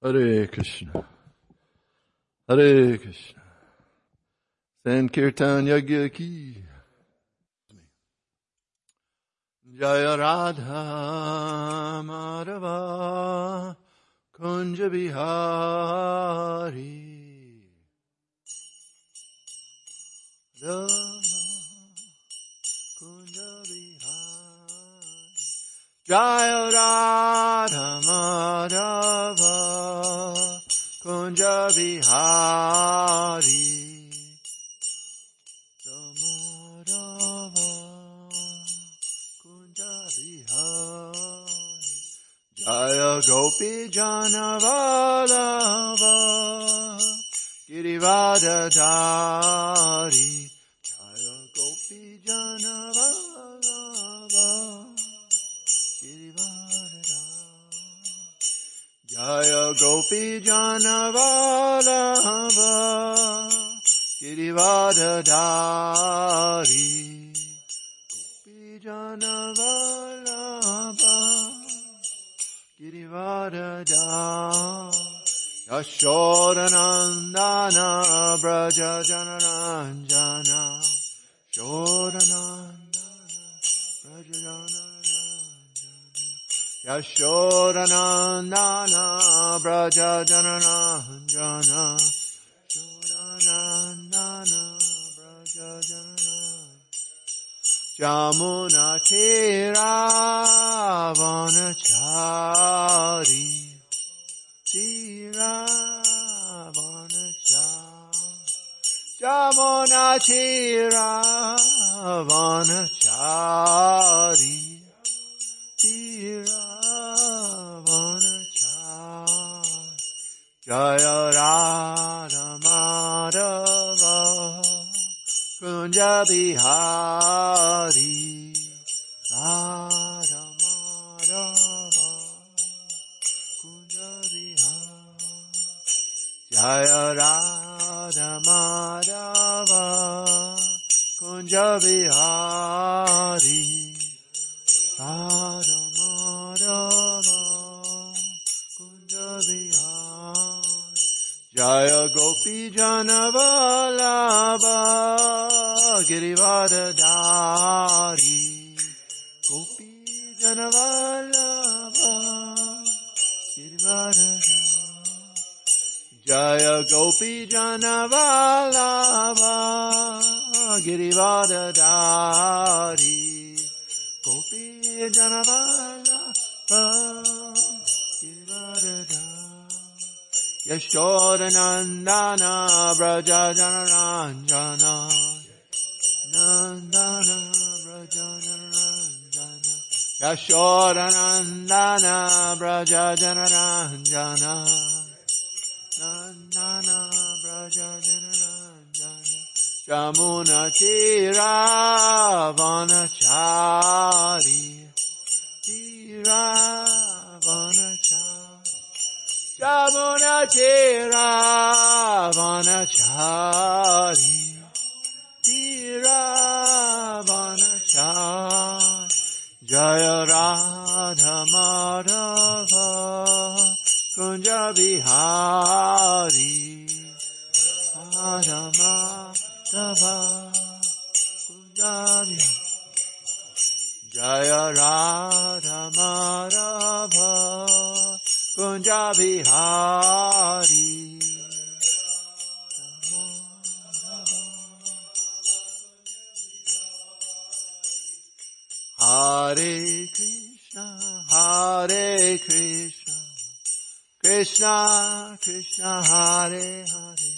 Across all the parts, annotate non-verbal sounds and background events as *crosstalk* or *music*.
Hare Krishna. Hare Krishna. Sankirtan Yagya Ki. Jaya Radha Madhava Kunja Bihari. Radha Jaya Radha Madhava Kunja Bihari. Madhava Kunja Bihari. Jaya Gopi Janavalava Girivada Dari Jaya Gopi Janavalava Girivada Dari Gopi Janavalava Girivadada Yashodanandana Braja Janaranjana Shodanandana Braja Janaranjana Yashodanandana Braja Janaranjana Shodanandana Braja Janaranjana Jamuna Tiravanachari Tiravanachari Tiravanachari Jamuna Tiravanachari Tiravanachari Jaya Radha Madhava Kunja Bihari Radha Madhava Kunja Jaya Radha Madhava Kunja Bihari Hare Krishna, Hare Krishna, Krishna, Krishna, Hare Hare,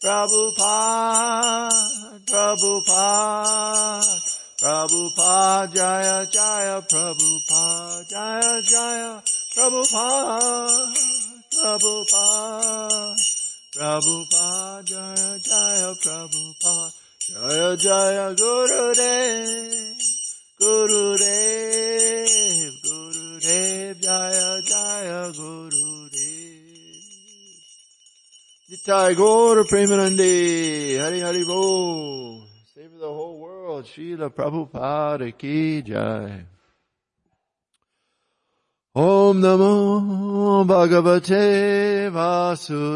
Prabhupada, Prabhupada, Prabhupada, Jaya Jaya, Prabhupada, Jaya Jaya, Prabhupada, Prabhupada, Prabhupada Jaya Jaya Prabhupada Jaya Jaya Gurudev Gurudev Gurudev Jaya Jaya Gurudev Nitai Gaura Premanande. Hari Hari Bo. Save the whole world Srila Prabhupada Ki Jai. Om Namo Bhagavate Vasudevaya.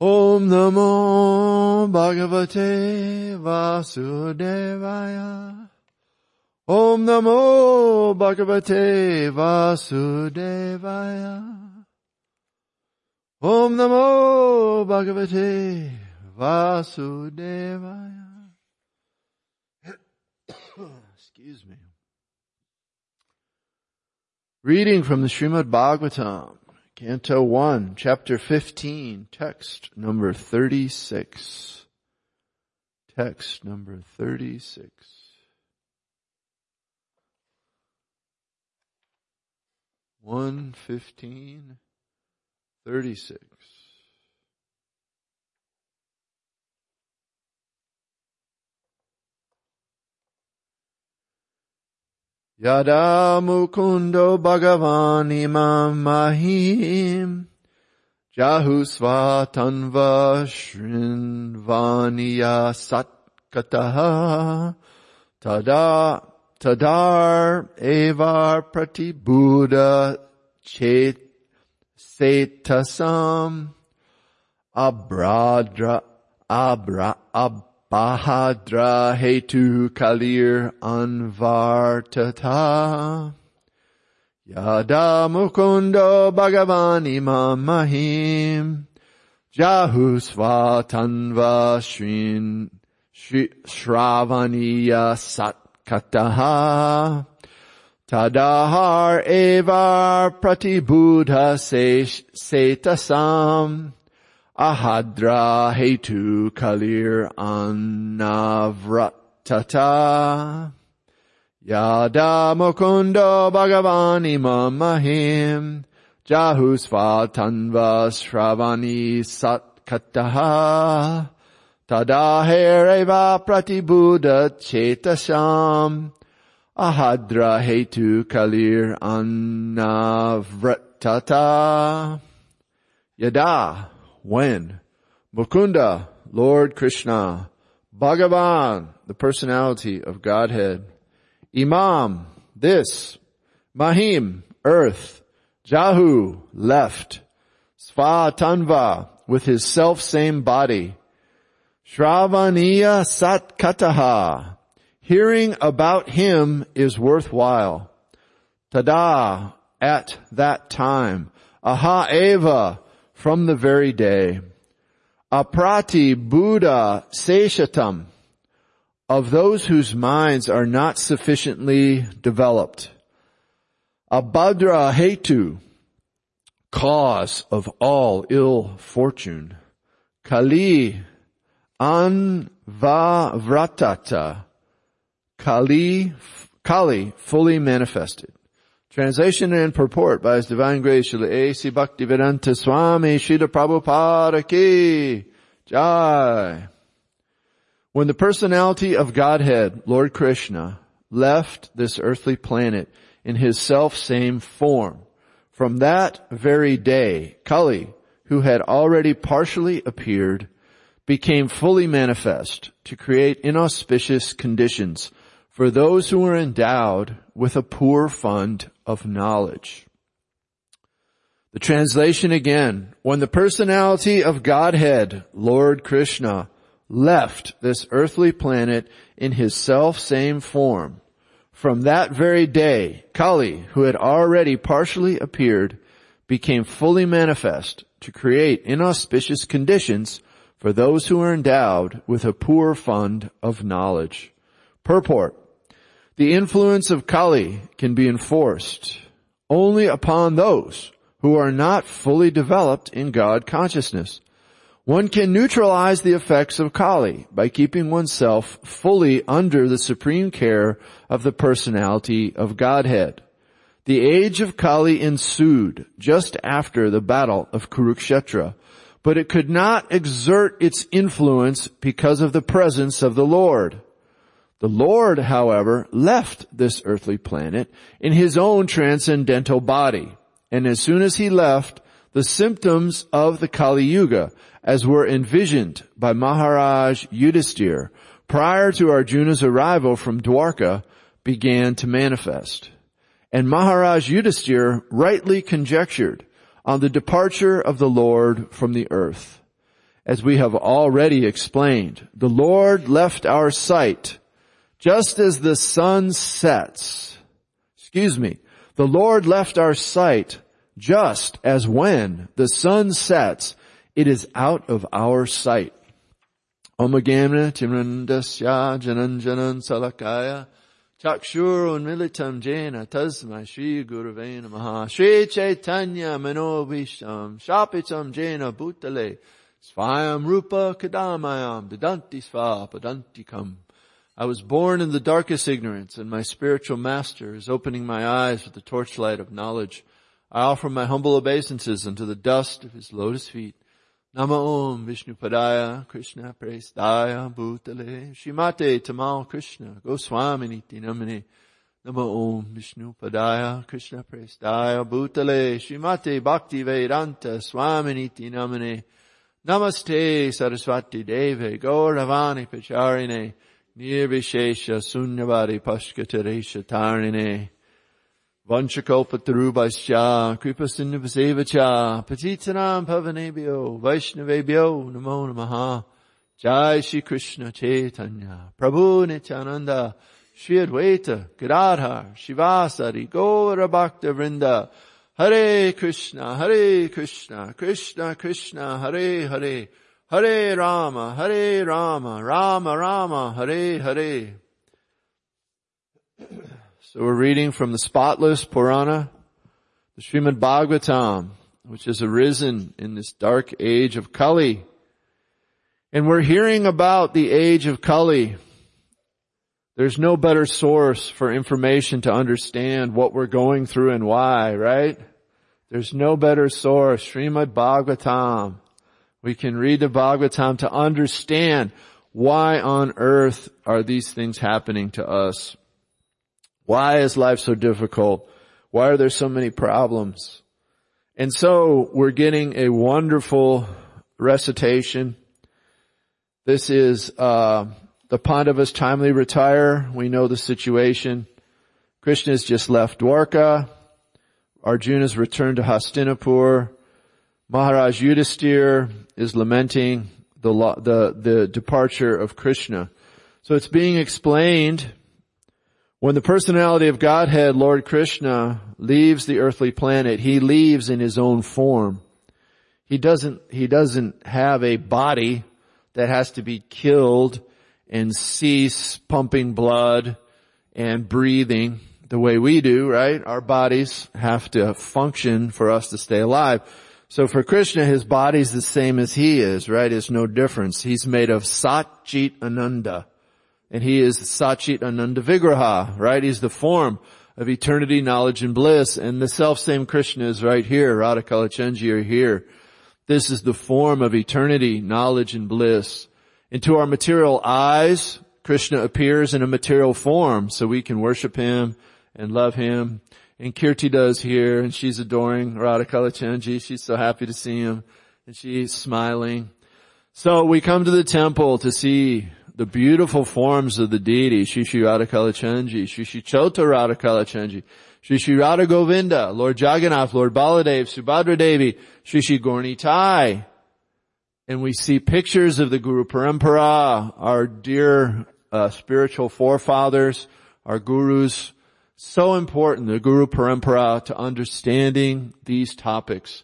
Om Namo Bhagavate Vasudevaya. Om Namo Bhagavate Vasudevaya Om Namo Bhagavate Vasudevaya Excuse me. Reading from the Srimad Bhagavatam, Canto 1, Chapter 15, text number 36. Text number 36. One fifteen thirty six. Yada mukundo imam mahim jahusva tanva shrinvaniya satkataha tada tadar evar pratibuddha chet setasam abradra abra ab Bahadra Hetu Kalir Anvartata Yada Mukundo Bhagavani Mahim Jahusva Tanva Shrin Shravaniya Satkataha Tadahar Evar Pratibuddha Setasam Ahadra Hetu Kalir Anavratata Yada Mukundo Bhagavani Mamahim. Jahusva Tanva Shravani Satkataha Tadahereva Pratibuddha Chetasam Ahadra Hetu Kalir Anavratata Yada when Mukunda, Lord Krishna, Bhagavan, the personality of Godhead, Imam, this, Mahim, earth, Jahu, left, Svatanva, with his self-same body, Shravaniya Satkataha, hearing about him is worthwhile. Tada, at that time, Aha Eva, from the very day. Aprati Buddha Seshatam, of those whose minds are not sufficiently developed. Abhadra Hetu, cause of all ill fortune. Kali Anvavratata, Kali, Kali, fully manifested. Translation and purport by His Divine Grace Srila A.C. Bhaktivedanta Swami Srila Prabhupada Ki Jai. When the personality of Godhead, Lord Krishna, left this earthly planet in his self-same form, from that very day, Kali, who had already partially appeared, became fully manifest to create inauspicious conditions for those who are endowed with a poor fund of knowledge. The translation again, when the personality of Godhead, Lord Krishna, left this earthly planet in his self-same form, from that very day, Kali, who had already partially appeared, became fully manifest to create inauspicious conditions for those who are endowed with a poor fund of knowledge. Purport. The influence of Kali can be enforced only upon those who are not fully developed in God consciousness. One can neutralize the effects of Kali by keeping oneself fully under the supreme care of the personality of Godhead. The age of Kali ensued just after the battle of Kurukshetra, but it could not exert its influence because of the presence of the Lord. The Lord, however, left this earthly planet in his own transcendental body. And as soon as he left, the symptoms of the Kali Yuga, as were envisioned by Maharaj Yudhisthira prior to Arjuna's arrival from Dwarka, began to manifest. And Maharaj Yudhisthira rightly conjectured on the departure of the Lord from the earth. As we have already explained, the Lord left our sight just as the sun sets. Excuse me. The Lord left our sight just as when the sun sets, it is out of our sight. Omagamna timrandasya jananjanan salakaya Chakshur unmilitam jena tasma Shri Gurave Namaha Shri Chaitanya Manobhisham Shapitam jena bhutale Svayam Rupa Kadamayam Dadanti Sva Padantikam I was born in the darkest ignorance and my spiritual master is opening my eyes with the torchlight of knowledge. I offer my humble obeisances unto the dust of his lotus feet. Nama Om Vishnu Padaya Krishna Prestaya Bhutale Shimate Tamal Krishna Goswami Niti Namane Nama Om Vishnu Padaya Krishna Prestaya Bhutale Shimate Bhakti Vedanta Swami Niti Namane Namaste Saraswati Deve Gauravani Pacharine Nirvishesha Sunyavari Pashkataresha Tarnine. Vanchakalpatarubhasya Kripasinnupasevacha Patitanam Pavanebhyo Vaishnavebhyo Namo Namaha. Jai Shri Krishna Chaitanya Prabhu Nityananda Shri Advaita Gadadhar Shivasari Gaura Bhakta Vrinda. Hare Krishna Hare Krishna Krishna Krishna Hare Hare Hare Rama Hare Rama Rama Rama Hare Hare *clears throat* so we're reading from the spotless Purana, the Srimad Bhagavatam, which has arisen in this dark age of Kali. And we're hearing about the age of Kali. There's no better source for information to understand what we're going through and why, right? There's no better source. Srimad Bhagavatam. We can read the Bhagavatam to understand why on earth are these things happening to us. Why is life so difficult? Why are there so many problems? And so we're getting a wonderful recitation. This is uh, the Pandavas timely retire. We know the situation. Krishna's just left Dwarka. Arjuna's returned to Hastinapur. Maharaj Yudhisthira is lamenting the, the, the departure of Krishna. So it's being explained when the personality of Godhead, Lord Krishna, leaves the earthly planet, he leaves in his own form. He doesn't, he doesn't have a body that has to be killed and cease pumping blood and breathing the way we do, right? Our bodies have to function for us to stay alive. So for Krishna, his body's the same as he is, right? It's no difference. He's made of Satchit Ananda. And he is Sachit Ananda Vigraha, right? He's the form of eternity, knowledge, and bliss. And the self-same Krishna is right here. Radha Kalachandji are here. This is the form of eternity, knowledge, and bliss. And to our material eyes, Krishna appears in a material form so we can worship him and love him. And Kirti does here and she's adoring Radha Kalachandji. She's so happy to see him and she's smiling. So we come to the temple to see the beautiful forms of the deity, Shri Shri Radha Kalachandji, Shri Shri Chota Radha Kalachandji, Shri Shri Radha Govinda, Lord Jagannath, Lord Baladev, Subhadra Devi, Shri Gaura Nitai. And we see pictures of the Guru Parampara, our dear uh, spiritual forefathers, our gurus. So important, the Guru Parampara, to understanding these topics.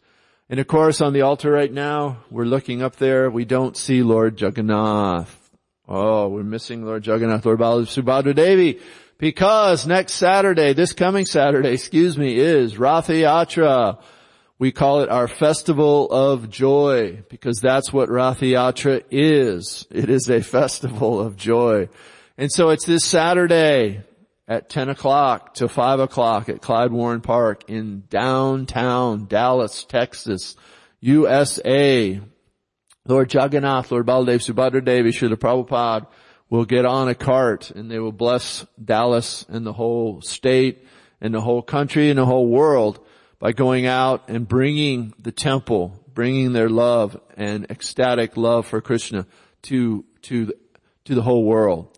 And of course, on the altar right now, we're looking up there, we don't see Lord Jagannath. Oh, we're missing Lord Jagannath, Lord Subhadra Devi, because next Saturday, this coming Saturday, excuse me, is Ratha Yatra. We call it our festival of joy because that's what Ratha Yatra is. It is a festival of joy. And so it's this Saturday at 10 o'clock to 5 o'clock at Clyde Warren Park in downtown Dallas, Texas, USA. Lord Jagannath, Lord Baladev, Subhadra Devi, Srila Prabhupada will get on a cart and they will bless Dallas and the whole state and the whole country and the whole world by going out and bringing the temple, bringing their love and ecstatic love for Krishna to, to, to the whole world.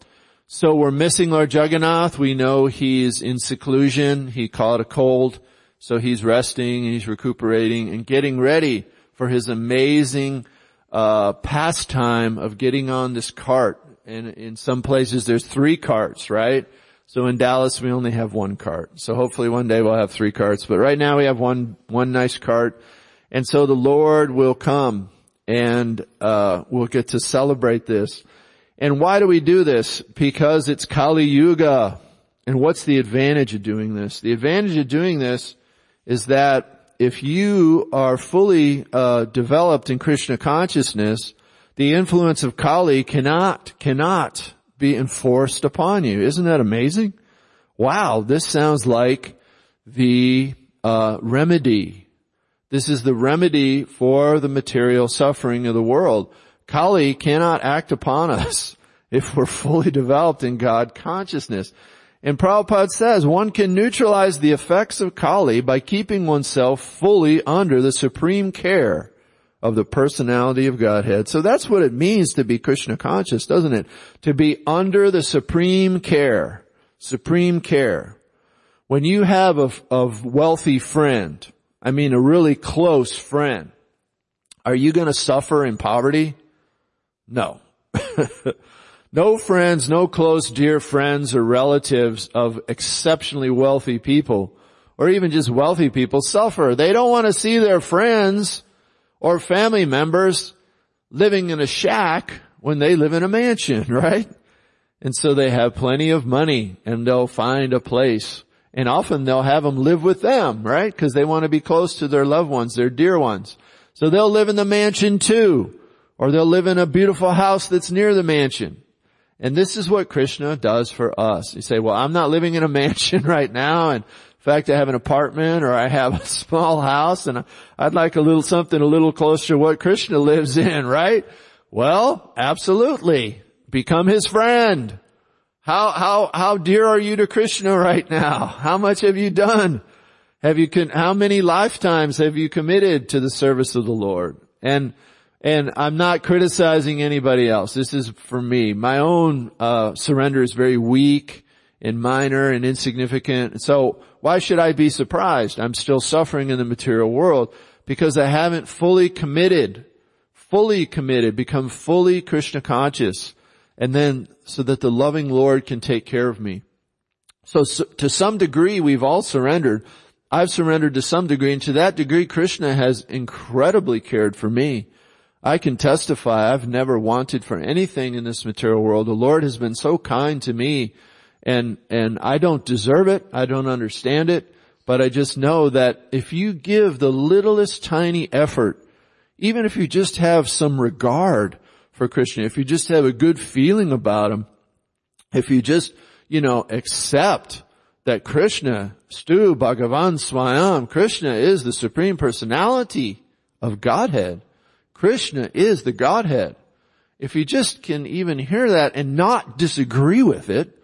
So we're missing Lord Jagannath. We know he's in seclusion. He caught a cold. So he's resting he's recuperating and getting ready for his amazing, uh, pastime of getting on this cart. And in some places there's three carts, right? So in Dallas we only have one cart. So hopefully one day we'll have three carts. But right now we have one, one nice cart. And so the Lord will come and, uh, we'll get to celebrate this. And why do we do this? Because it's Kali Yuga. And what's the advantage of doing this? The advantage of doing this is that if you are fully uh, developed in Krishna consciousness, the influence of Kali cannot, cannot be enforced upon you. Isn't that amazing? Wow, this sounds like the uh, remedy. This is the remedy for the material suffering of the world. Kali cannot act upon us *laughs* if we're fully developed in God consciousness. And Prabhupada says one can neutralize the effects of Kali by keeping oneself fully under the supreme care of the personality of Godhead. So that's what it means to be Krishna conscious, doesn't it? To be under the supreme care. Supreme care. When you have a, a wealthy friend, I mean a really close friend, are you going to suffer in poverty? No. *laughs* no friends, no close dear friends or relatives of exceptionally wealthy people or even just wealthy people suffer. They don't want to see their friends or family members living in a shack when they live in a mansion, *laughs* right? And so they have plenty of money and they'll find a place and often they'll have them live with them, right? Cause they want to be close to their loved ones, their dear ones. So they'll live in the mansion too. Or they'll live in a beautiful house that's near the mansion. And this is what Krishna does for us. You say, well, I'm not living in a *laughs* mansion right now and in fact I have an apartment or I have *laughs* a small house and I'd like a little something a little closer to what Krishna lives in, right? Well, absolutely. Become his friend. How, how, how dear are you to Krishna right now? How much have you done? Have you, con- how many lifetimes have you committed to the service of the Lord? And and I'm not criticizing anybody else. This is for me. My own uh, surrender is very weak and minor and insignificant. So why should I be surprised? I'm still suffering in the material world because I haven't fully committed, fully committed, become fully Krishna conscious, and then so that the loving Lord can take care of me. So, so to some degree, we've all surrendered. I've surrendered to some degree, and to that degree, Krishna has incredibly cared for me. I can testify I've never wanted for anything in this material world. The Lord has been so kind to me and, and I don't deserve it. I don't understand it, but I just know that if you give the littlest tiny effort, even if you just have some regard for Krishna, if you just have a good feeling about him, if you just, you know, accept that Krishna, Stu Bhagavan Swayam, Krishna is the supreme personality of Godhead Krishna is the Godhead. If you just can even hear that and not disagree with it,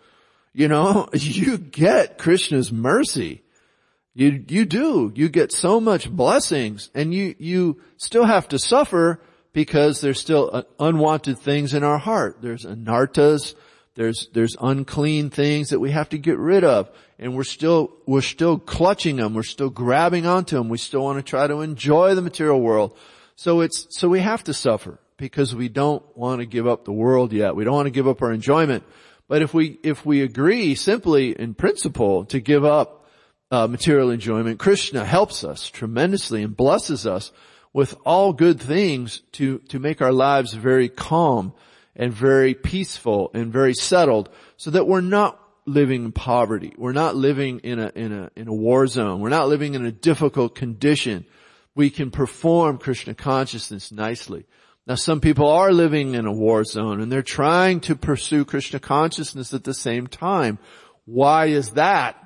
you know, *laughs* you get Krishna's mercy. You, you do. You get so much blessings and you, you still have to suffer because there's still unwanted things in our heart. There's anartas. There's, there's unclean things that we have to get rid of. And we're still, we're still clutching them. We're still grabbing onto them. We still want to try to enjoy the material world. So it's, so we have to suffer because we don't want to give up the world yet. We don't want to give up our enjoyment. But if we, if we agree simply in principle to give up uh, material enjoyment, Krishna helps us tremendously and blesses us with all good things to, to make our lives very calm and very peaceful and very settled so that we're not living in poverty. We're not living in a, in a, in a war zone. We're not living in a difficult condition we can perform Krishna consciousness nicely. Now some people are living in a war zone and they're trying to pursue Krishna consciousness at the same time. Why is that?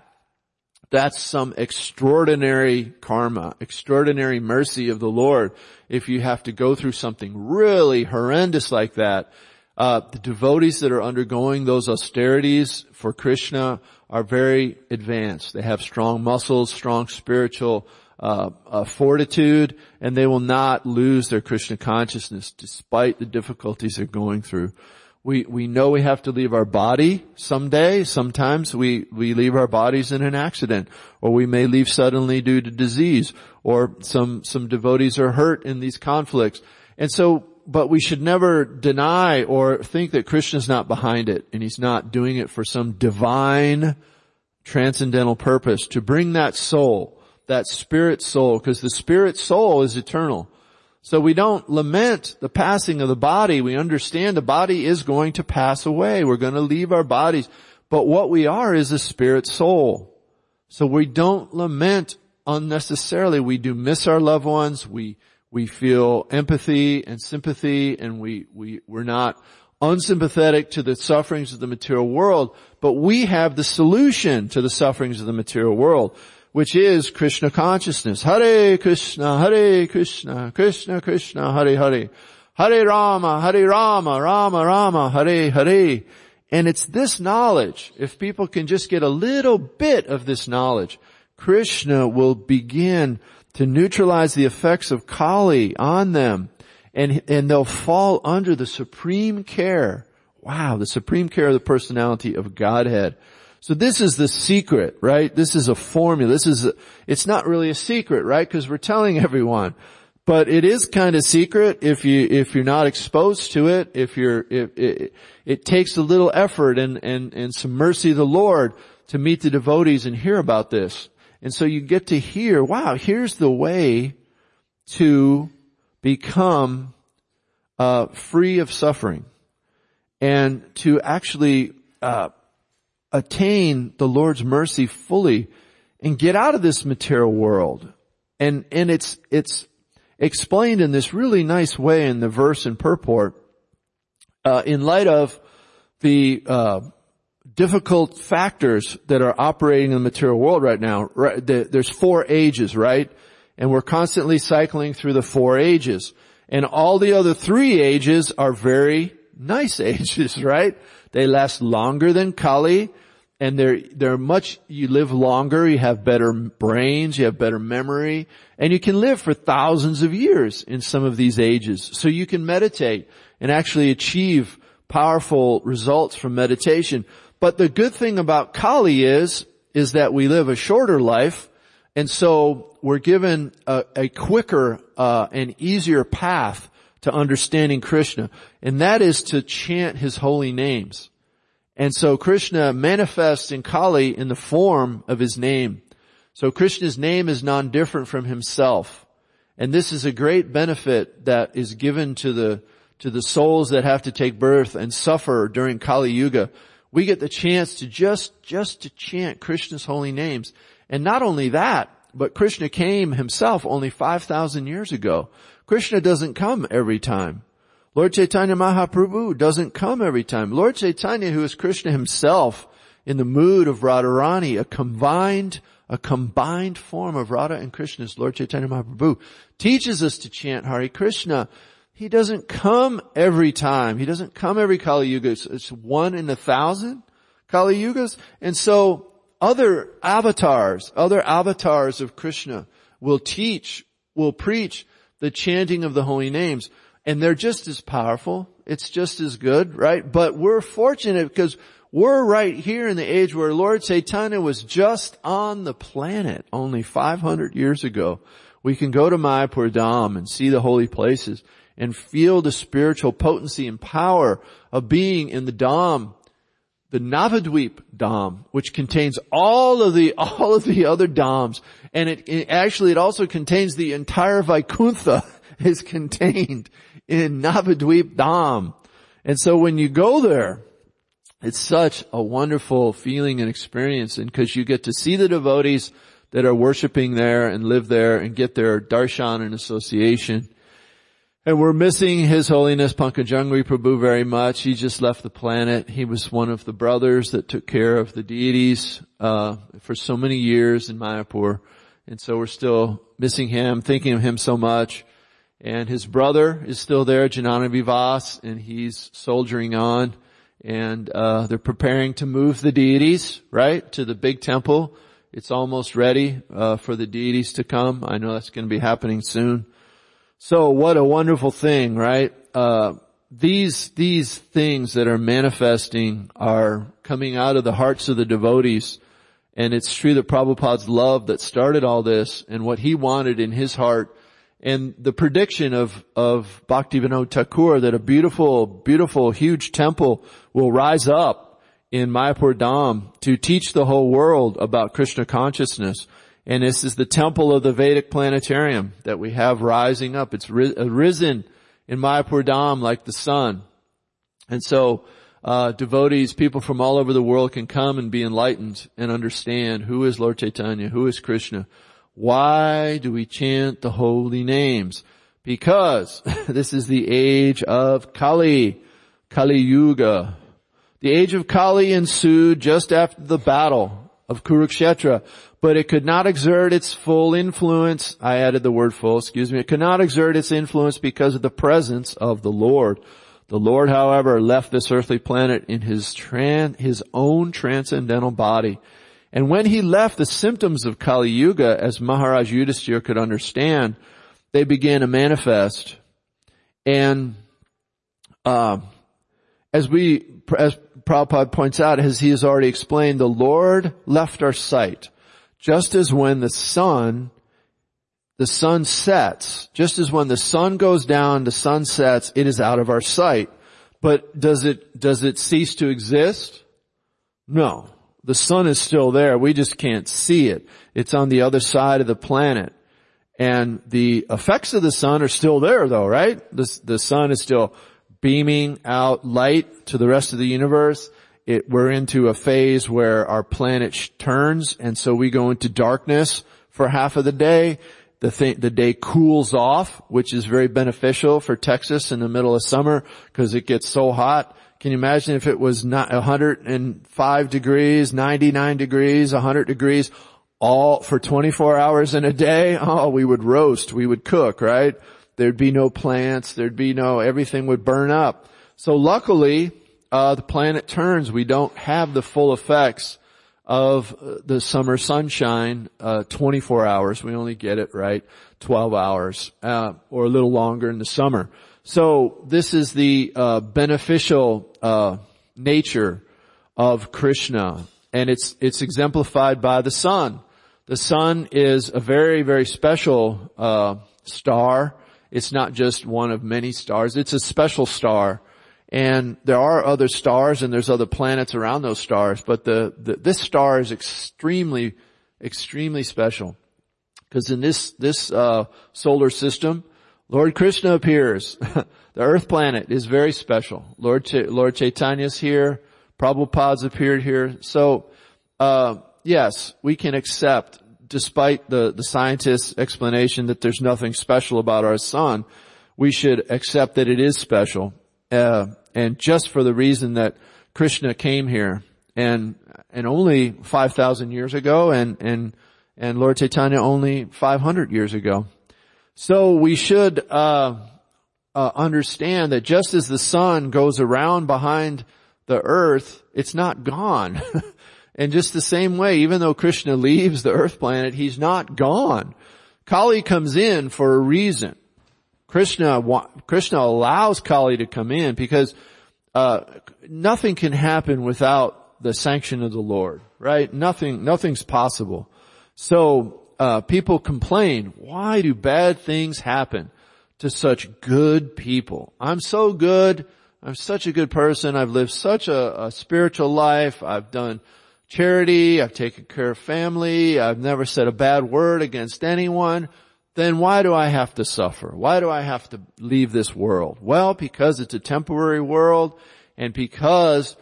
That's some extraordinary karma, extraordinary mercy of the Lord. If you have to go through something really horrendous like that, uh, the devotees that are undergoing those austerities for Krishna are very advanced. They have strong muscles, strong spiritual uh, uh, fortitude, and they will not lose their Krishna consciousness despite the difficulties they're going through. We, we know we have to leave our body someday. Sometimes we, we leave our bodies in an accident, or we may leave suddenly due to disease, or some, some devotees are hurt in these conflicts. And so but we should never deny or think that Krishna's not behind it and he's not doing it for some divine transcendental purpose to bring that soul, that spirit soul, because the spirit soul is eternal. So we don't lament the passing of the body. We understand the body is going to pass away. We're going to leave our bodies. But what we are is a spirit soul. So we don't lament unnecessarily. We do miss our loved ones. We we feel empathy and sympathy and we, we, we're not unsympathetic to the sufferings of the material world, but we have the solution to the sufferings of the material world, which is Krishna consciousness. Hare Krishna, Hare Krishna, Krishna Krishna, Hare Hare. Hare Rama, Hare Rama, Rama Rama, Hare Hare. And it's this knowledge, if people can just get a little bit of this knowledge, Krishna will begin to neutralize the effects of Kali on them and, and they'll fall under the supreme care. Wow, the supreme care of the personality of Godhead. So this is the secret, right? This is a formula. This is, a, it's not really a secret, right? Because we're telling everyone. But it is kind of secret if you, if you're not exposed to it, if you're, if, it, it takes a little effort and, and, and some mercy of the Lord to meet the devotees and hear about this. And so you get to hear, wow, here's the way to become uh, free of suffering and to actually uh, attain the Lord's mercy fully and get out of this material world. And and it's it's explained in this really nice way in the verse and purport uh, in light of the uh, difficult factors that are operating in the material world right now. Right, there's four ages, right? And we're constantly cycling through the four ages. And all the other three ages are very nice *laughs* ages, right? They last longer than Kali and they're, they're much, you live longer, you have better brains, you have better memory, and you can live for thousands of years in some of these ages. So you can meditate and actually achieve powerful results from meditation. But the good thing about Kali is, is that we live a shorter life, and so we're given a, a quicker uh, and easier path to understanding Krishna, and that is to chant His holy names. And so Krishna manifests in Kali in the form of His name. So Krishna's name is non-different from Himself. And this is a great benefit that is given to the, to the souls that have to take birth and suffer during Kali Yuga we get the chance to just, just to chant Krishna's holy names. And not only that, but Krishna came himself only 5,000 years ago. Krishna doesn't come every time. Lord Chaitanya Mahaprabhu doesn't come every time. Lord Chaitanya, who is Krishna himself, in the mood of Radharani, a combined, a combined form of Radha and Krishna's Lord Chaitanya Mahaprabhu, teaches us to chant Hare Krishna he doesn't come every time. He doesn't come every Kali Yuga. It's one in a thousand Kali Yugas. And so other avatars, other avatars of Krishna will teach, will preach the chanting of the holy names. And they're just as powerful. It's just as good, right? But we're fortunate because we're right here in the age where Lord Chaitanya was just on the planet only 500 years ago. We can go to Mayapur Dham and see the holy places and feel the spiritual potency and power of being in the Dham, the Navadweep Dham, which contains all of the, *laughs* all of the other Dhams. And it, it actually, it also contains the entire Vaikuntha *laughs* is contained in Navadweep Dham. And so when you go there, it's such a wonderful feeling and experience and because you get to see the devotees that are worshiping there and live there and get their darshan and association And we're missing His Holiness Pankajanghri Prabhu very much. He just left the planet. He was one of the brothers that took care of the deities uh, for so many years in Mayapur. And so we're still missing him, thinking of him so much. And his brother is still there, Jananivas, and he's soldiering on. And uh, they're preparing to move the deities, right, to the big temple. It's almost ready uh, for the deities to come. I know that's going to be happening soon. So what a wonderful thing, right? Uh, these, these things that are manifesting are coming out of the hearts of the devotees. And it's true that Prabhupada's love that started all this and what he wanted in his heart and the prediction of, of Bhaktivinoda Thakur that a beautiful, beautiful, huge temple will rise up in Mayapur Dham to teach the whole world about Krishna consciousness. And this is the temple of the Vedic planetarium that we have rising up. It's risen in Mayapur Dham like the sun. And so, uh, devotees, people from all over the world can come and be enlightened and understand who is Lord Chaitanya, who is Krishna. Why do we chant the holy names? Because *laughs* this is the age of Kali, Kali Yuga. The age of Kali ensued just after the battle of Kurukshetra but it could not exert its full influence. I added the word full, excuse me. It could not exert its influence because of the presence of the Lord. The Lord, however, left this earthly planet in his tran- his own transcendental body. And when he left, the symptoms of Kali Yuga, as Maharaj Yudhisthira could understand, they began to manifest. And, uh, as we, as Prabhupada points out, as he has already explained, the Lord left our sight. Just as when the sun, the sun sets, just as when the sun goes down, the sun sets, it is out of our sight. But does it, does it cease to exist? No. The sun is still there. We just can't see it. It's on the other side of the planet. And the effects of the sun are still there though, right? The, the sun is still beaming out light to the rest of the universe it, we're into a phase where our planet sh- turns and so we go into darkness for half of the day. The, th- the day cools off, which is very beneficial for Texas in the middle of summer because it gets so hot. Can you imagine if it was not 105 degrees, 99 degrees, 100 degrees, all for 24 hours in a day? Oh, we would roast, we would cook, right? There'd be no plants, there'd be no, everything would burn up. So luckily, uh, the planet turns, we don't have the full effects of uh, the summer sunshine, uh, 24 hours. We only get it, right? 12 hours, uh, or a little longer in the summer. So this is the, uh, beneficial, uh, nature of Krishna. And it's, it's exemplified by the sun. The sun is a very, very special, star. It's not just one of many stars. It's a special star and there are other stars and there's other planets around those stars, but the, the this star is extremely, extremely special. Because in this, this, uh, solar system, Lord Krishna appears. *laughs* the earth planet is very special. Lord, Ch- Lord Chaitanya's here. Prabhupada's appeared here. So, uh, yes, we can accept, despite the, the scientist's explanation that there's nothing special about our sun, we should accept that it is special. Uh, and just for the reason that Krishna came here and, and only 5,000 years ago and, and, and Lord Chaitanya only 500 years ago. So we should, uh, uh, understand that just as the sun goes around behind the earth, it's not gone. *laughs* and just the same way, even though Krishna leaves the earth planet, he's not gone. Kali comes in for a reason. Krishna, Krishna allows Kali to come in because, uh, nothing can happen without the sanction of the Lord, right? Nothing, nothing's possible. So, uh, people complain, why do bad things happen to such good people? I'm so good. I'm such a good person. I've lived such a, a spiritual life. I've done charity. I've taken care of family. I've never said a bad word against anyone then why do I have to suffer? Why do I have to leave this world? Well, because it's a temporary world and because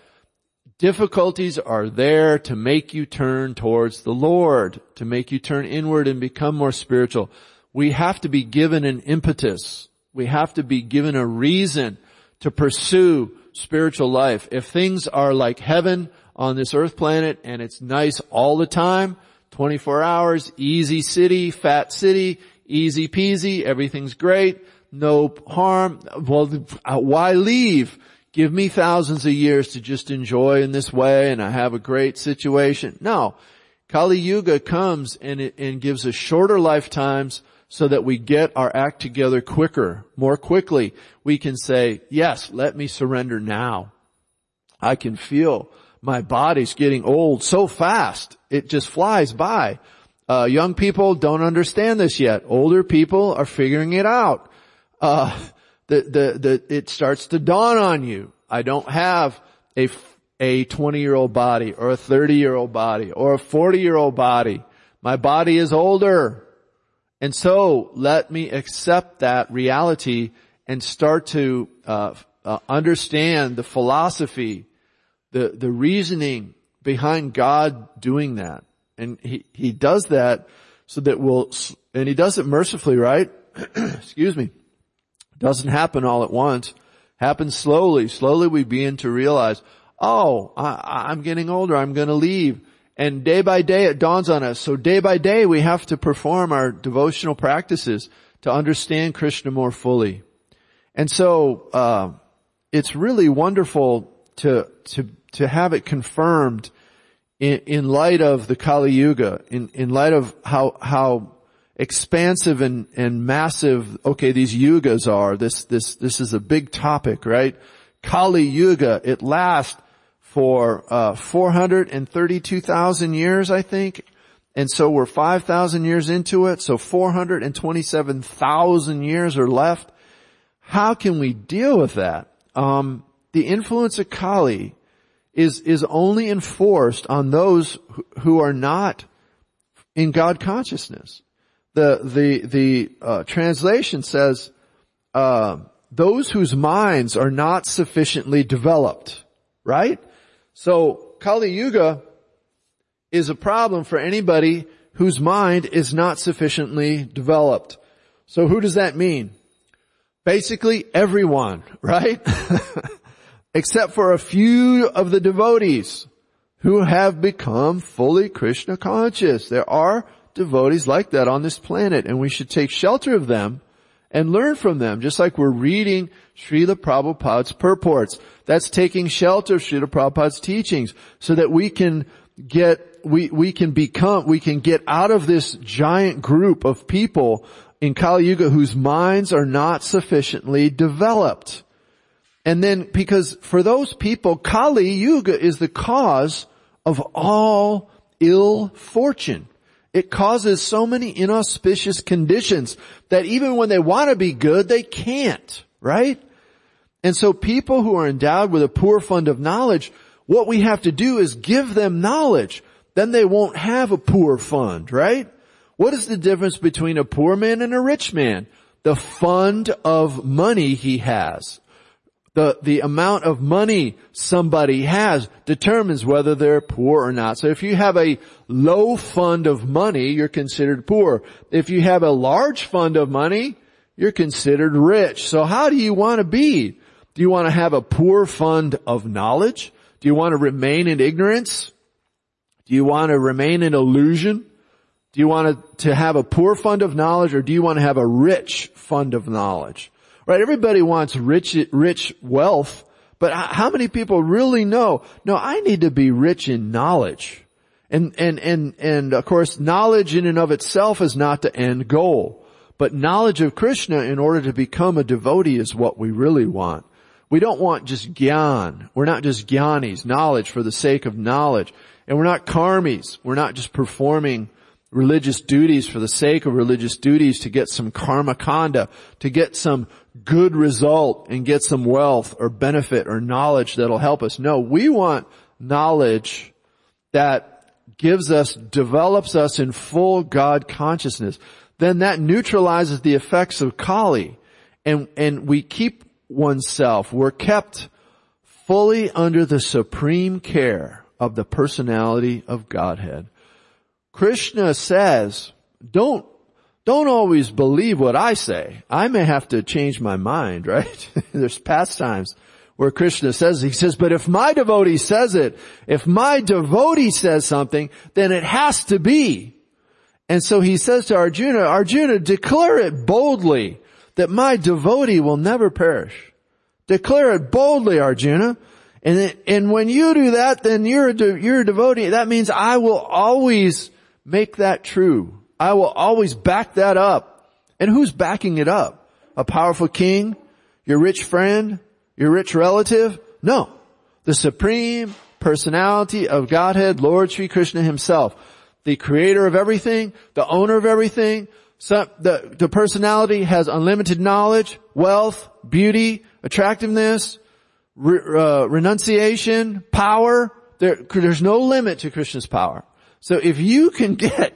difficulties are there to make you turn towards the Lord, to make you turn inward and become more spiritual. We have to be given an impetus We have to be given a reason to pursue spiritual life. If things are like heaven on this earth planet and it's nice all the time, 24 hours, easy city, fat city, easy peasy, everything's great, no harm, well, why leave? Give me thousands of years to just enjoy in this way and I have a great situation. No. Kali Yuga comes and it, and gives us shorter lifetimes so that we get our act together quicker, more quickly. We can say, yes, let me surrender now. I can feel my body's getting old so fast. It just flies by. Uh, young people don't understand this yet. Older people are figuring it out. Uh, the, the, the, it starts to dawn on you. I don't have a, a 20 year old body or a 30 year old body or a 40 year old body. My body is older. And so let me accept that reality and start to uh, uh, understand the philosophy, the the reasoning behind God doing that. And he he does that so that we'll and he does it mercifully, right? *clears throat* Excuse me. Doesn't happen all at once. Happens slowly. Slowly we begin to realize, oh, I, I'm getting older. I'm going to leave. And day by day it dawns on us. So day by day we have to perform our devotional practices to understand Krishna more fully. And so, uh, it's really wonderful to, to, to have it confirmed in, in light of the Kali Yuga, in, in light of how, how expansive and, and massive, okay, these yugas are. This, this, this is a big topic, right? Kali Yuga, it lasts for uh, 432,000 years, I think. And so we're 5,000 years into it, so 427,000 years are left. How can we deal with that? Um, the influence of Kali is, is only enforced on those who are not in God consciousness. The, the, the, uh, translation says, uh, those whose minds are not sufficiently developed, right? So Kali Yuga is a problem for anybody whose mind is not sufficiently developed. So who does that mean? Basically everyone, *laughs* right? *laughs* Except for a few of the devotees who have become fully Krishna conscious. There are devotees like that on this planet and we should take shelter of them and learn from them, just like we're reading Srila Prabhupada's purports. That's taking shelter of Srila Prabhupada's teachings so that we can get, we, we can become, we can get out of this giant group of people in Kali Yuga whose minds are not sufficiently developed. And then because for those people, Kali Yuga is the cause of all ill fortune. It causes so many inauspicious conditions that even when they want to be good, they can't, right? And so people who are endowed with a poor fund of knowledge, what we have to do is give them knowledge. Then they won't have a poor fund, right? What is the difference between a poor man and a rich man? The fund of money he has. The, the amount of money somebody has determines whether they're poor or not. So if you have a low fund of money, you're considered poor. If you have a large fund of money, you're considered rich. So how do you want to be? Do you want to have a poor fund of knowledge? Do you want to remain in ignorance? Do you want to remain in illusion? Do you want to, to have a poor fund of knowledge or do you want to have a rich fund of knowledge? Right? Everybody wants rich, rich wealth, but how many people really know, no, I need to be rich in knowledge. And, and, and, and of course knowledge in and of itself is not the end goal. But knowledge of Krishna in order to become a devotee is what we really want. We don't want just gyan. We're not just gyanis, knowledge for the sake of knowledge. And we're not karmis. We're not just performing religious duties for the sake of religious duties to get some karma kanda, to get some good result and get some wealth or benefit or knowledge that'll help us. No, we want knowledge that gives us, develops us in full God consciousness. Then that neutralizes the effects of Kali and, and we keep oneself, we're kept fully under the supreme care of the personality of Godhead. Krishna says, don't, don't always believe what I say. I may have to change my mind, *laughs* right? There's past times where Krishna says, he says, but if my devotee says it, if my devotee says something, then it has to be. And so he says to Arjuna, Arjuna, declare it boldly that my devotee will never perish. Declare it boldly, Arjuna. And, and when you do that, then you're a, de, you're a devotee. That means I will always make that true. I will always back that up. And who's backing it up? A powerful king? Your rich friend? Your rich relative? No. The supreme personality of Godhead, Lord Sri Krishna himself. The creator of everything, the owner of everything, the, the personality has unlimited knowledge, wealth, beauty, attractiveness, re, uh, renunciation, power. There, there's no limit to Krishna's power. So if you can get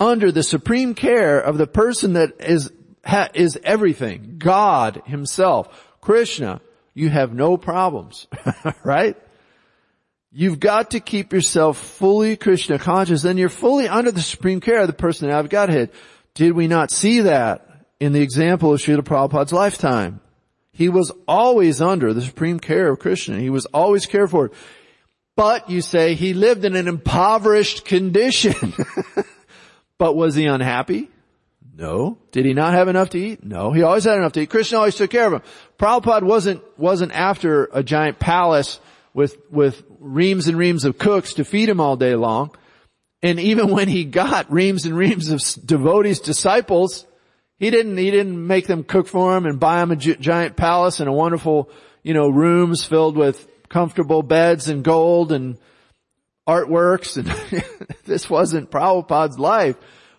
under the supreme care of the person that is, ha, is everything, God himself, Krishna, you have no problems, *laughs* right? You've got to keep yourself fully Krishna conscious, then you're fully under the supreme care of the person out got Godhead. Did we not see that in the example of Srila Prabhupada's lifetime? He was always under the supreme care of Krishna. He was always cared for. But you say he lived in an impoverished condition. *laughs* but was he unhappy? No. Did he not have enough to eat? No. He always had enough to eat. Krishna always took care of him. Prabhupada wasn't, wasn't after a giant palace with, with reams and reams of cooks to feed him all day long. And even when he got reams and reams of devotees, disciples, he didn't, he didn't make them cook for him and buy him a gi- giant palace and a wonderful, you know, rooms filled with comfortable beds and gold and artworks. And *laughs* this wasn't Prabhupada's life.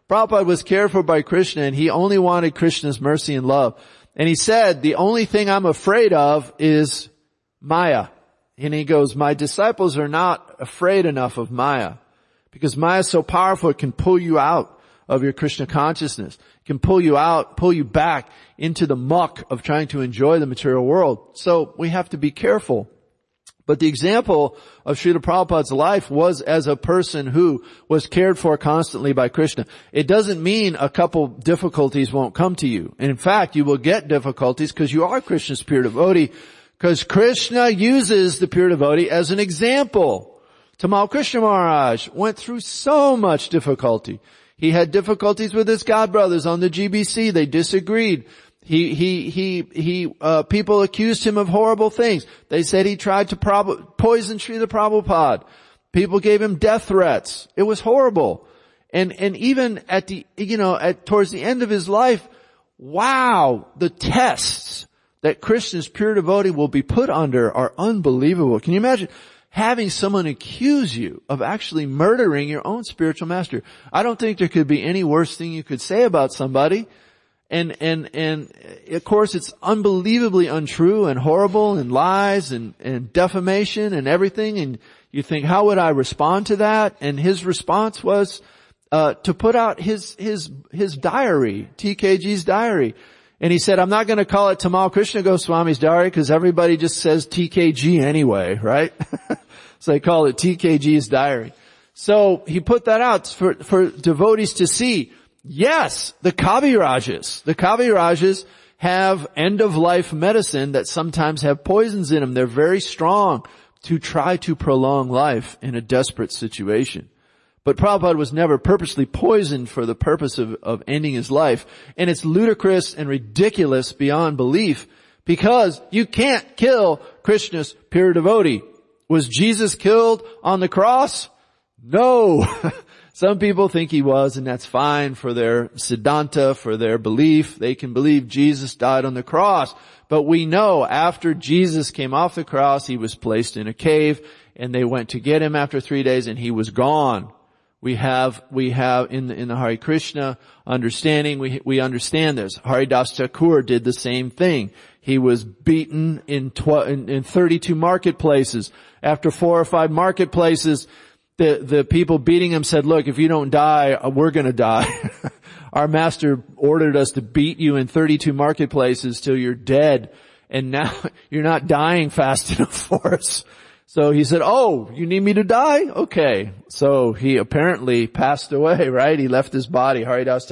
Prabhupada was cared for by Krishna and he only wanted Krishna's mercy and love. And he said, the only thing I'm afraid of is Maya. And he goes, my disciples are not afraid enough of Maya because Maya is so powerful it can pull you out of your Krishna consciousness. It can pull you out, pull you back into the muck of trying to enjoy the material world. So we have to be careful. But the example of Srila Prabhupada's life was as a person who was cared for constantly by Krishna. It doesn't mean a couple difficulties won't come to you. In fact, you will get difficulties because you are Krishna's pure devotee, because Krishna uses the pure devotee as an example. Tamal Krishna Maharaj went through so much difficulty. He had difficulties with his god brothers on the GBC. They disagreed. He, he, he, he, uh, people accused him of horrible things. They said he tried to prob- poison Srila Prabhupada. People gave him death threats. It was horrible. And, and even at the, you know, at, towards the end of his life, wow, the tests that Krishna's pure devotee will be put under are unbelievable. Can you imagine having someone accuse you of actually murdering your own spiritual master? I don't think there could be any worse thing you could say about somebody and, and, and of course it's unbelievably untrue and horrible and lies and, and defamation and everything. And you think, how would I respond to that? And his response was, uh, to put out his, his, his diary, TKG's diary. And he said, I'm not going to call it Tamal Krishna Goswami's diary because everybody just says TKG anyway, right? *laughs* so they call it TKG's diary. So he put that out for, for devotees to see Yes, the Kavirajas. The Kavirajas have end of life medicine that sometimes have poisons in them. They're very strong to try to prolong life in a desperate situation. But Prabhupada was never purposely poisoned for the purpose of, of ending his life. And it's ludicrous and ridiculous beyond belief because you can't kill Krishna's pure devotee. Was Jesus killed on the cross? No. *laughs* Some people think he was and that's fine for their siddhanta, for their belief. They can believe Jesus died on the cross. But we know after Jesus came off the cross, he was placed in a cave and they went to get him after three days and he was gone. We have, we have in the, in the Hare Krishna understanding, we, we understand this. Haridas Thakur did the same thing. He was beaten in, tw- in, in 32 marketplaces. After four or five marketplaces, the, the people beating him said, look, if you don't die, uh, we're gonna die. *laughs* Our master ordered us to beat you in 32 marketplaces till you're dead. And now *laughs* you're not dying fast *laughs* enough for us. So he said, oh, you need me to die? Okay. So he apparently passed away, right? He left his body, Haridas.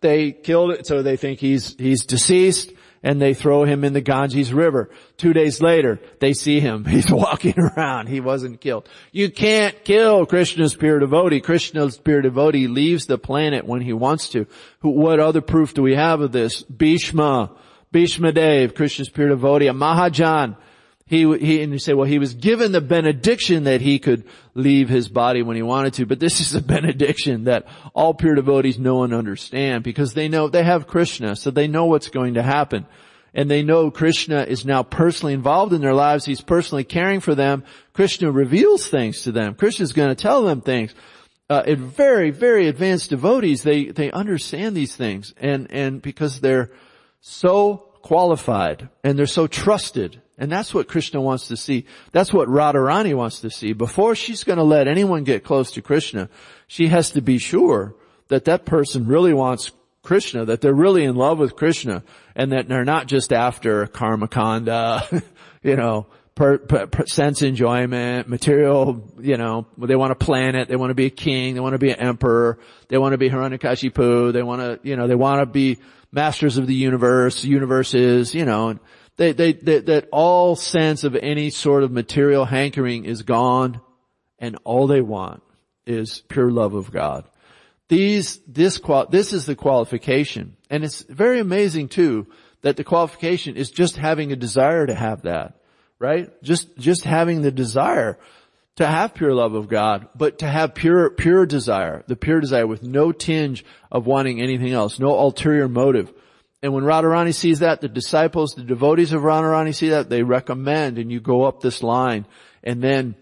They killed it, so they think he's, he's deceased and they throw him in the Ganges River. Two days later, they see him. *laughs* He's walking around. He wasn't killed. You can't kill Krishna's pure devotee. Krishna's pure devotee leaves the planet when he wants to. What other proof do we have of this? Bhishma, Bhishma Dev, Krishna's pure devotee, a Mahajan, he, he, and you say, well, he was given the benediction that he could leave his body when he wanted to, but this is a *laughs* benediction that all pure devotees know and understand because they know, they have Krishna, so they know what's going to happen. And they know Krishna is now personally involved in their lives. He's personally caring for them. Krishna reveals things to them. Krishna's going to tell them things. Uh, very, very advanced devotees, they, they understand these things and, and because they're so qualified and they're so trusted and that's what Krishna wants to see. That's what Radharani wants to see. Before she's going to let anyone get close to Krishna, she has to be sure that that person really wants Krishna, that they're really in love with Krishna, and that they're not just after karma kanda, *laughs* you know, per, per, per sense enjoyment, material, you know, they want a planet, they want to be a king, they want to be an emperor, they want to be Hiranyakashipu, they want to, you know, they want to be masters of the universe, universes, you know, they, they, they, that all sense of any sort of material hankering is gone and all they want is pure love of God. These, this, this is the qualification. And it's very amazing too that the qualification is just having a desire to have that, right? Just, just having the desire to have pure love of God, but to have pure, pure desire, the pure desire with no tinge of wanting anything else, no ulterior motive. And when Radharani sees that, the disciples, the devotees of Radharani see that, they recommend and you go up this line and then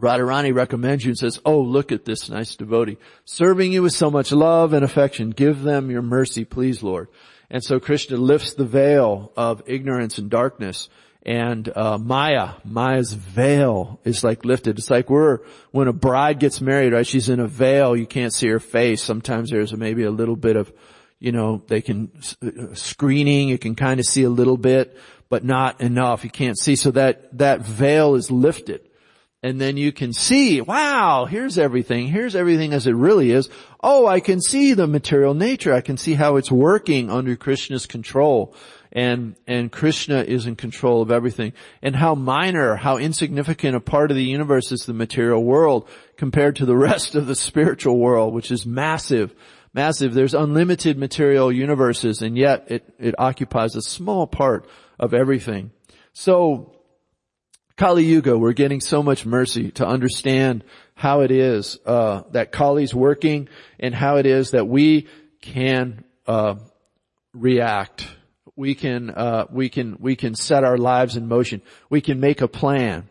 Radharani recommends you and says, oh, look at this nice devotee, serving you with so much love and affection. Give them your mercy, please, Lord. And so Krishna lifts the veil of ignorance and darkness and uh, Maya, Maya's veil is like lifted. It's like we're when a bride gets married, right? She's in a veil. You can't see her face. Sometimes there's maybe a little bit of you know, they can, uh, screening, you can kind of see a little bit, but not enough. You can't see. So that, that veil is lifted. And then you can see, wow, here's everything. Here's everything as it really is. Oh, I can see the material nature. I can see how it's working under Krishna's control. And, and Krishna is in control of everything. And how minor, how insignificant a part of the universe is the material world compared to the *laughs* rest of the spiritual world, which is massive massive. There's unlimited material universes and yet it, it occupies a small part of everything. So, Kali Yuga, we're getting so much mercy to understand how it is uh, that Kali's working and how it is that we can uh, react. We can uh, we can we can set our lives in motion. We can make a plan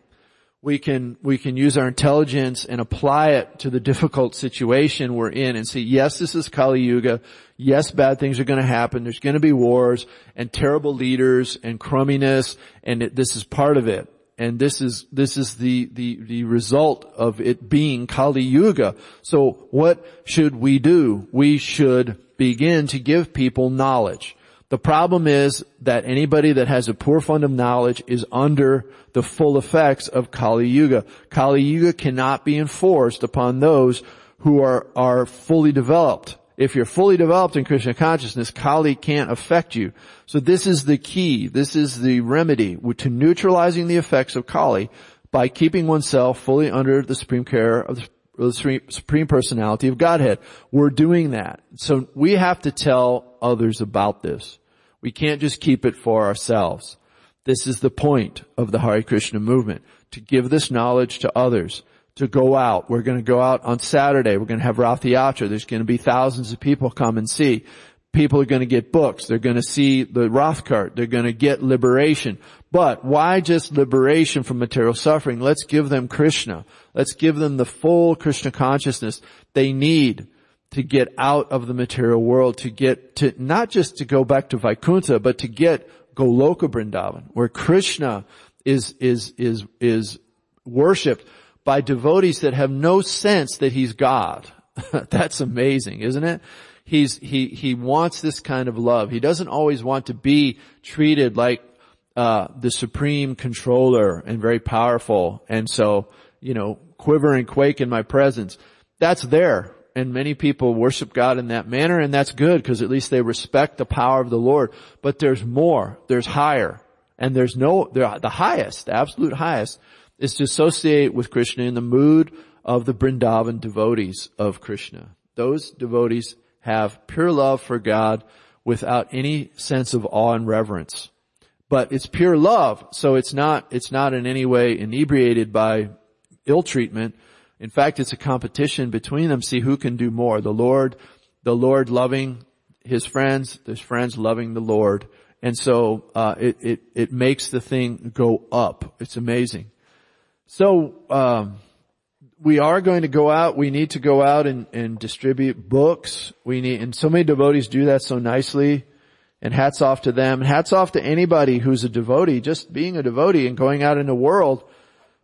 we can, we can use our intelligence and apply it to the difficult situation we're in and see, yes, this is Kali Yuga. Yes, bad things are going to happen. There's going to be wars and terrible leaders and crumminess and it, this is part of it. And this is, this is the, the, the result of it being Kali Yuga. So what should we do? We should begin to give people knowledge. The problem is that anybody that has a poor fund of knowledge is under the full effects of Kali Yuga. Kali Yuga cannot be enforced upon those who are, are fully developed. If you're fully developed in Krishna consciousness, Kali can't affect you. So this is the key. This is the remedy to neutralizing the effects of Kali by keeping oneself fully under the supreme care of the supreme personality of Godhead. We're doing that. So we have to tell others about this. We can't just keep it for ourselves. This is the point of the Hare Krishna movement, to give this knowledge to others, to go out. We're going to go out on Saturday. We're going to have Rath Yatra. There's going to be thousands of people come and see. People are going to get books. They're going to see the Rath cart. They're going to get liberation. But why just liberation from material suffering? Let's give them Krishna. Let's give them the full Krishna consciousness they need to get out of the material world, to get to, not just to go back to Vaikuntha, but to get Goloka Vrindavan, where Krishna is, is, is, is worshipped by devotees that have no sense that he's God. *laughs* That's amazing, isn't it? He's, he, he wants this kind of love. He doesn't always want to be treated like uh, the supreme controller and very powerful. And so, you know, quiver and quake in my presence. That's there. And many people worship God in that manner and that's good because at least they respect the power of the Lord. But there's more. There's higher. And there's no, the highest, the absolute highest is to associate with Krishna in the mood of the Vrindavan devotees of Krishna. Those devotees have pure love for God without any sense of awe and reverence. But it's pure love, so it's not, it's not in any way inebriated by ill treatment. In fact, it's a competition between them, see who can do more. The Lord, the Lord loving his friends, his friends loving the Lord. And so, uh, it, it, it makes the thing go up. It's amazing. So, um, we are going to go out. We need to go out and, and distribute books. We need, and so many devotees do that so nicely. And hats off to them. Hats off to anybody who's a devotee. Just being a devotee and going out in the world,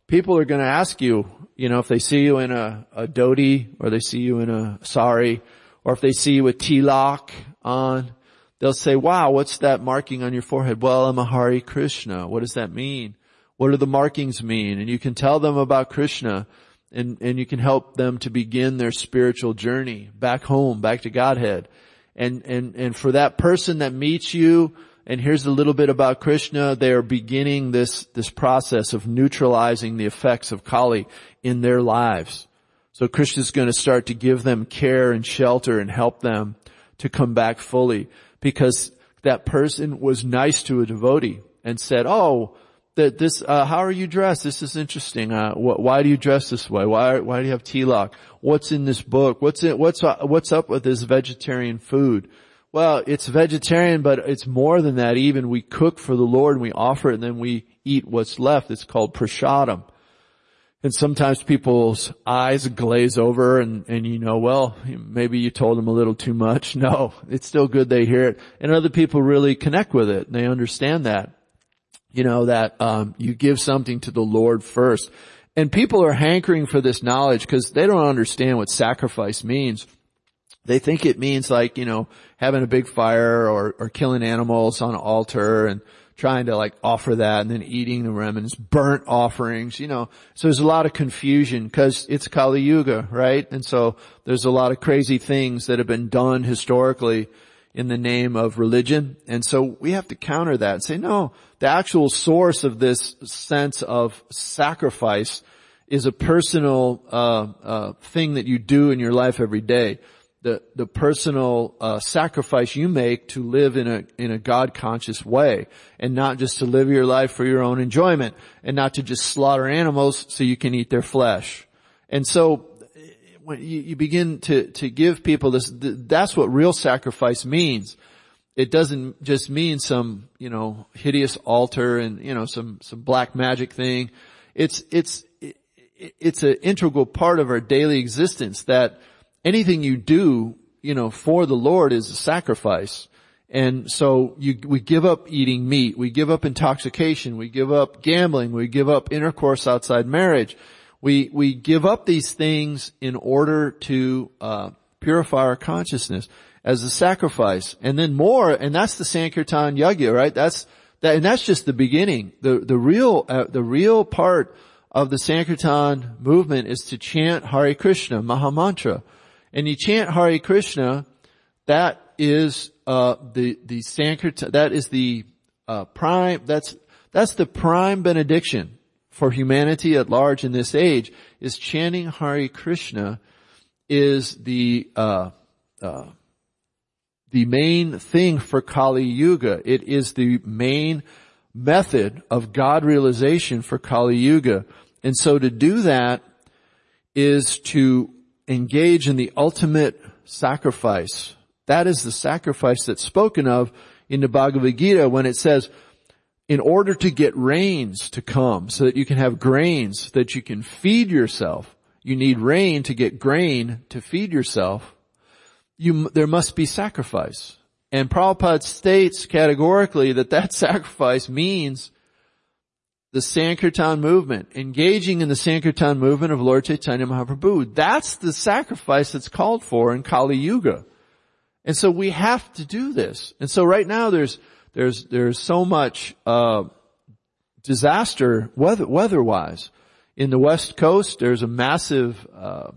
people are going to ask you, you know, if they see you in a, a dhoti or they see you in a sari or if they see you with tilak on, they'll say, wow, what's that marking on your forehead? Well, I'm a Hare Krishna. What does that mean? What do the markings mean? And you can tell them about Krishna and, and you can help them to begin their spiritual journey back home, back to Godhead. And, and, and for that person that meets you, and here's a little bit about Krishna, they are beginning this, this process of neutralizing the effects of Kali in their lives. So Krishna's going to start to give them care and shelter and help them to come back fully because that person was nice to a devotee and said, oh, that this, uh, how are you dressed? This is interesting. Uh, wh- why do you dress this way? Why, why do you have tilak? What's in this book? What's it, what's, uh, what's up with this vegetarian food? Well, it's vegetarian, but it's more than that even. We cook for the Lord and we offer it and then we eat what's left. It's called prasadam. And sometimes people's eyes glaze over and, and you know, well, maybe you told them a little too much. *laughs* No, it's still good they hear it. And other people really connect with it. And they understand that you know, that um, you give something to the Lord first. And people are hankering for this knowledge because they don't understand what sacrifice means. They think it means like, you know, having a big fire or, or killing animals on an altar and trying to like offer that and then eating the remnants, burnt offerings, you know. So there's a lot of confusion because it's Kali Yuga, right? And so there's a lot of crazy things that have been done historically in the name of religion. And so we have to counter that and say, no, the actual source of this sense of sacrifice is a personal uh, uh, thing that you do in your life every day. The the personal uh, sacrifice you make to live in a in a God conscious way, and not just to live your life for your own enjoyment, and not to just slaughter animals so you can eat their flesh. And so when you, you begin to, to give people this, that's what real sacrifice means. It doesn't just mean some, you know, hideous altar and, you know, some, some black magic thing. It's, it's, it's an integral part of our daily existence that anything you do, you know, for the Lord is a sacrifice. And so you, we give up eating meat, we give up intoxication, we give up gambling, we give up intercourse outside marriage. We, we give up these things in order to, uh, purify our consciousness as a sacrifice. And then more, and that's the Sankirtan Yajna, right? That's, that, and that's just the beginning. The, the real, uh, the real part of the Sankirtan movement is to chant Hare Krishna, Mahamantra. And you chant Hare Krishna, that is, uh, the, the Sankirtan, that is the, uh, prime, that's, that's the prime benediction for humanity at large in this age is chanting Hare Krishna is the uh, uh, the main thing for Kali Yuga. It is the main method of God realization for Kali Yuga. And so to do that is to engage in the ultimate sacrifice. That is the sacrifice that's spoken of in the Bhagavad Gita when it says, in order to get rains to come so that you can have grains that you can feed yourself. You need rain to get grain to feed yourself. You, there must be sacrifice. And Prabhupada states categorically that that *laughs* sacrifice means the Sankirtan movement, engaging in the Sankirtan movement of Lord Chaitanya Mahaprabhu. That's the sacrifice that's called for in Kali Yuga. And so we have to do this. And so right now there's there's, there's so much, uh, disaster weather, weather-wise. In the West Coast, there's a massive, uh,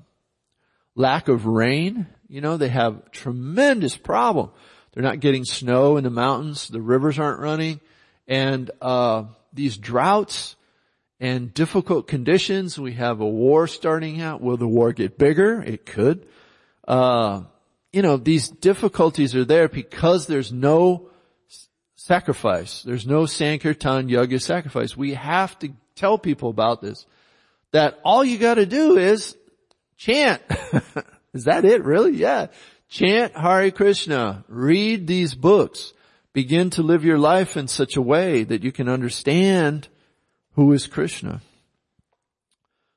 lack of rain. You know, they have tremendous problem. They're not getting snow in the mountains. The rivers aren't running. And, uh, these droughts and difficult conditions. We have a war starting out. Will the war get bigger? It could. Uh, you know, these difficulties are there because there's no sacrifice. There's no Sankirtan Yoga sacrifice. We have to tell people about this. That all you gotta do is chant. *laughs* is that it really? Yeah. Chant Hare Krishna. Read these books. Begin to live your life in such a way that you can understand who is Krishna.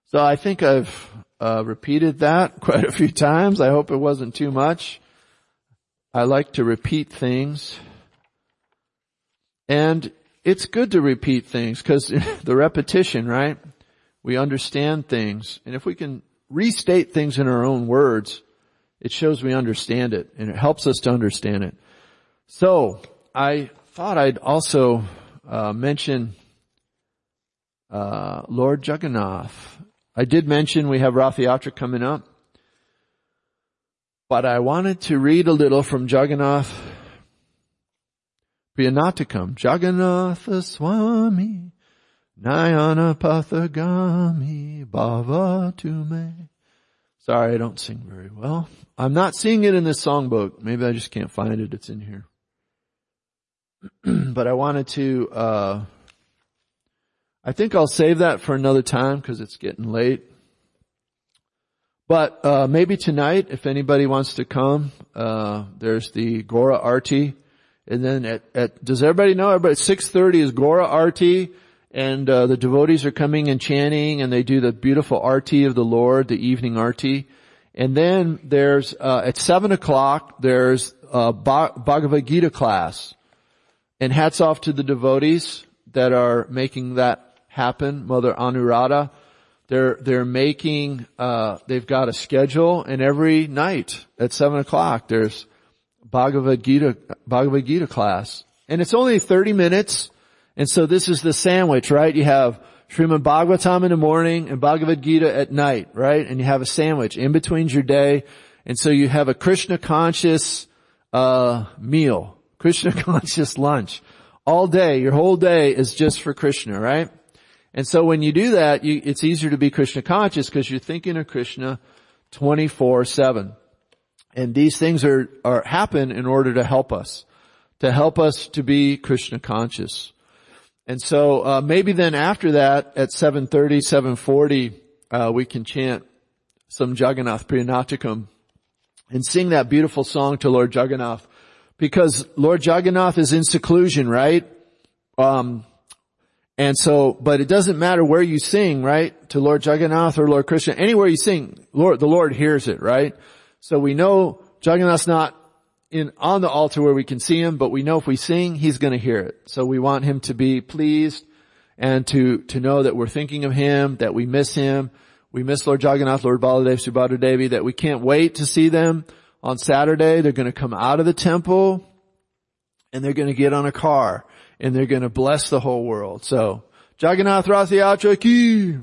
So I think I've uh, repeated that *laughs* quite a few times. I hope it wasn't too much. I like to repeat things. And it's good to repeat things because *laughs* the repetition, right? We understand things. And if we can restate things in our own words, it shows we understand it and it helps us to understand it. So I thought I'd also uh, mention uh, Lord Jagannath. I did mention we have Rath Yatra coming up, but I wanted to read a little from Jagannath Priyanatakam. Jagannatha Swami Nayana Pathagami Bhava Tume. Sorry, I don't sing very well. I'm not seeing it in this songbook. Maybe I just can't find it. It's in here. *clears throat* but I wanted to, uh, I think I'll save that for another time because it's getting late. But uh, maybe tonight, if anybody wants to come, uh, there's the Gora Arti, and then at, at does everybody know? Everybody, six thirty is Gora Arti, and uh, the devotees are coming and chanting, and they do the beautiful Arti of the Lord, the evening Arti, and then there's uh, at seven o'clock there's a Bhagavad Gita class, and hats off to the devotees that are making that happen. Mother Anuradha, they're they're making uh, they've got a schedule, and every night at seven o'clock there's Bhagavad Gita Bhagavad Gita class, and it's only thirty minutes. And so this is the sandwich, right? You have Srimad Bhagavatam in the morning and Bhagavad Gita at night, right? And you have a sandwich in between your day. And so you have a Krishna conscious, uh, meal, Krishna *laughs* conscious lunch. All day, your whole day is just for Krishna, right? And so when you do that, you, it's easier to be Krishna conscious because you're thinking of Krishna 24-7. And these things are, are, happen in order to help us, to help us to be Krishna conscious. And so, uh, maybe then after that at 7.30, 7.40, uh, we can chant some Jagannath Priyanatakam and sing that beautiful song to Lord Jagannath because Lord Jagannath is in seclusion, right? Um, and so, but it doesn't matter where you sing, right? To Lord Jagannath or Lord Krishna, anywhere you sing, Lord, the Lord hears it, right? So we know Jagannath's not in, on the altar where we can see him, but we know if we sing, he's gonna hear it. So we want him to be pleased and to, to know that we're thinking of him, that we miss him. We miss Lord Jagannath, Lord Baladev, Subhadra Devi, that we can't wait to see them on Saturday. They're gonna come out of the temple and they're gonna get on a car and they're going to bless the whole world. So, Jagannath Rath Yatra ki!